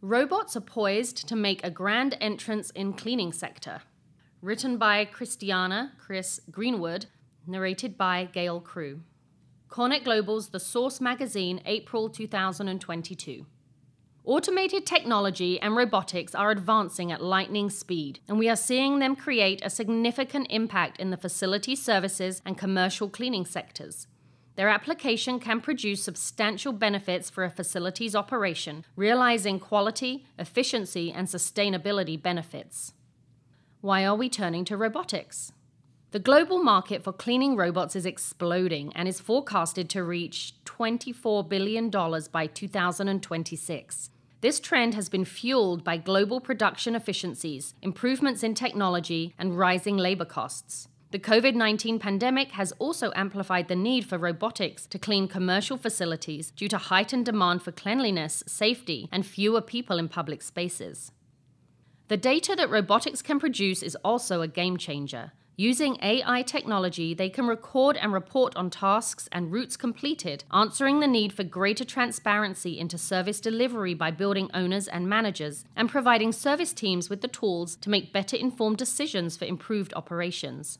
Robots are poised to make a grand entrance in cleaning sector. Written by Christiana Chris Greenwood, narrated by Gail Crew. Kornett Global's The Source magazine, April 2022. Automated technology and robotics are advancing at lightning speed, and we are seeing them create a significant impact in the facility services and commercial cleaning sectors. Their application can produce substantial benefits for a facility's operation, realizing quality, efficiency, and sustainability benefits. Why are we turning to robotics? The global market for cleaning robots is exploding and is forecasted to reach $24 billion by 2026. This trend has been fueled by global production efficiencies, improvements in technology, and rising labor costs. The COVID 19 pandemic has also amplified the need for robotics to clean commercial facilities due to heightened demand for cleanliness, safety, and fewer people in public spaces. The data that robotics can produce is also a game changer. Using AI technology, they can record and report on tasks and routes completed, answering the need for greater transparency into service delivery by building owners and managers, and providing service teams with the tools to make better informed decisions for improved operations.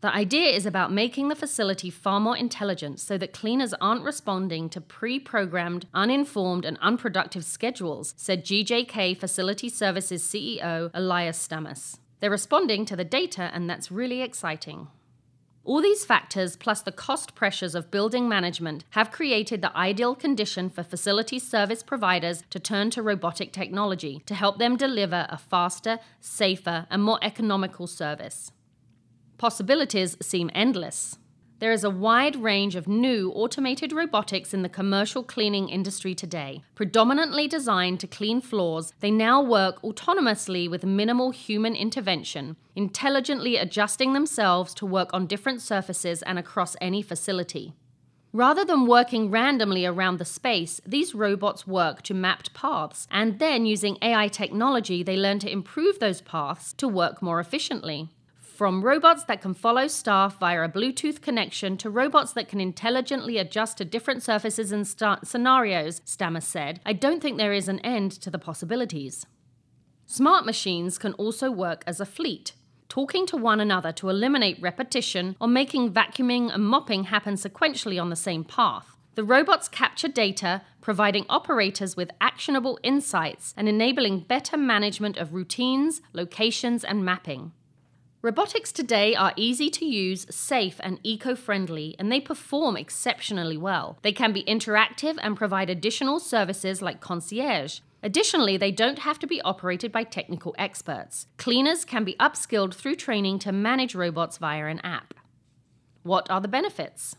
The idea is about making the facility far more intelligent so that cleaners aren't responding to pre programmed, uninformed, and unproductive schedules, said GJK Facility Services CEO Elias Stammas. They're responding to the data, and that's really exciting. All these factors, plus the cost pressures of building management, have created the ideal condition for facility service providers to turn to robotic technology to help them deliver a faster, safer, and more economical service. Possibilities seem endless. There is a wide range of new automated robotics in the commercial cleaning industry today. Predominantly designed to clean floors, they now work autonomously with minimal human intervention, intelligently adjusting themselves to work on different surfaces and across any facility. Rather than working randomly around the space, these robots work to mapped paths, and then using AI technology, they learn to improve those paths to work more efficiently. From robots that can follow staff via a Bluetooth connection to robots that can intelligently adjust to different surfaces and scenarios, Stammas said, I don't think there is an end to the possibilities. Smart machines can also work as a fleet, talking to one another to eliminate repetition or making vacuuming and mopping happen sequentially on the same path. The robots capture data, providing operators with actionable insights and enabling better management of routines, locations, and mapping. Robotics today are easy to use, safe, and eco friendly, and they perform exceptionally well. They can be interactive and provide additional services like concierge. Additionally, they don't have to be operated by technical experts. Cleaners can be upskilled through training to manage robots via an app. What are the benefits?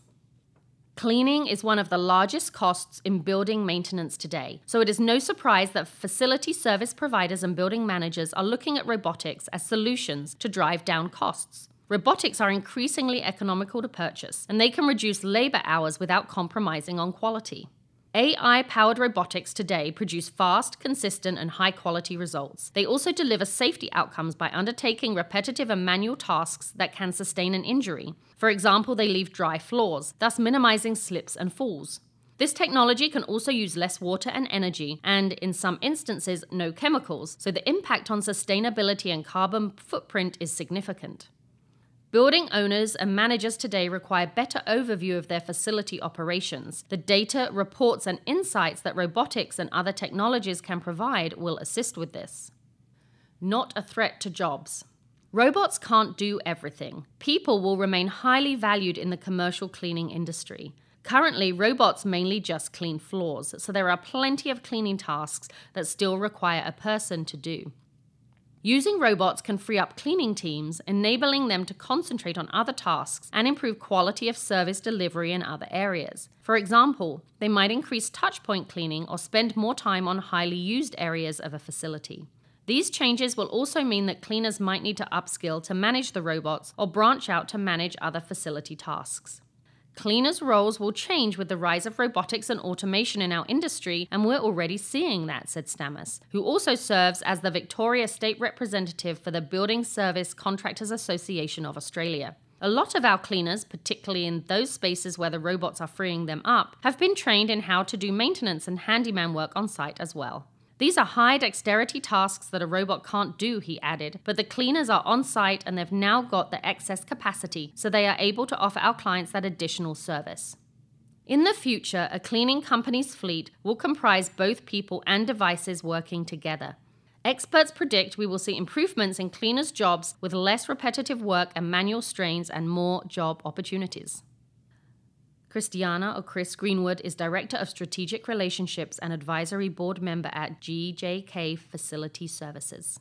Cleaning is one of the largest costs in building maintenance today, so it is no surprise that facility service providers and building managers are looking at robotics as solutions to drive down costs. Robotics are increasingly economical to purchase, and they can reduce labor hours without compromising on quality. AI powered robotics today produce fast, consistent, and high quality results. They also deliver safety outcomes by undertaking repetitive and manual tasks that can sustain an injury. For example, they leave dry floors, thus minimizing slips and falls. This technology can also use less water and energy, and in some instances, no chemicals, so the impact on sustainability and carbon footprint is significant. Building owners and managers today require better overview of their facility operations. The data, reports, and insights that robotics and other technologies can provide will assist with this. Not a threat to jobs. Robots can't do everything. People will remain highly valued in the commercial cleaning industry. Currently, robots mainly just clean floors, so there are plenty of cleaning tasks that still require a person to do. Using robots can free up cleaning teams, enabling them to concentrate on other tasks and improve quality of service delivery in other areas. For example, they might increase touchpoint cleaning or spend more time on highly used areas of a facility. These changes will also mean that cleaners might need to upskill to manage the robots or branch out to manage other facility tasks. Cleaners' roles will change with the rise of robotics and automation in our industry, and we're already seeing that, said Stammas, who also serves as the Victoria State Representative for the Building Service Contractors Association of Australia. A lot of our cleaners, particularly in those spaces where the robots are freeing them up, have been trained in how to do maintenance and handyman work on site as well. These are high dexterity tasks that a robot can't do, he added, but the cleaners are on site and they've now got the excess capacity, so they are able to offer our clients that additional service. In the future, a cleaning company's fleet will comprise both people and devices working together. Experts predict we will see improvements in cleaners' jobs with less repetitive work and manual strains and more job opportunities. Christiana or Chris Greenwood is Director of Strategic Relationships and Advisory Board Member at GJK Facility Services.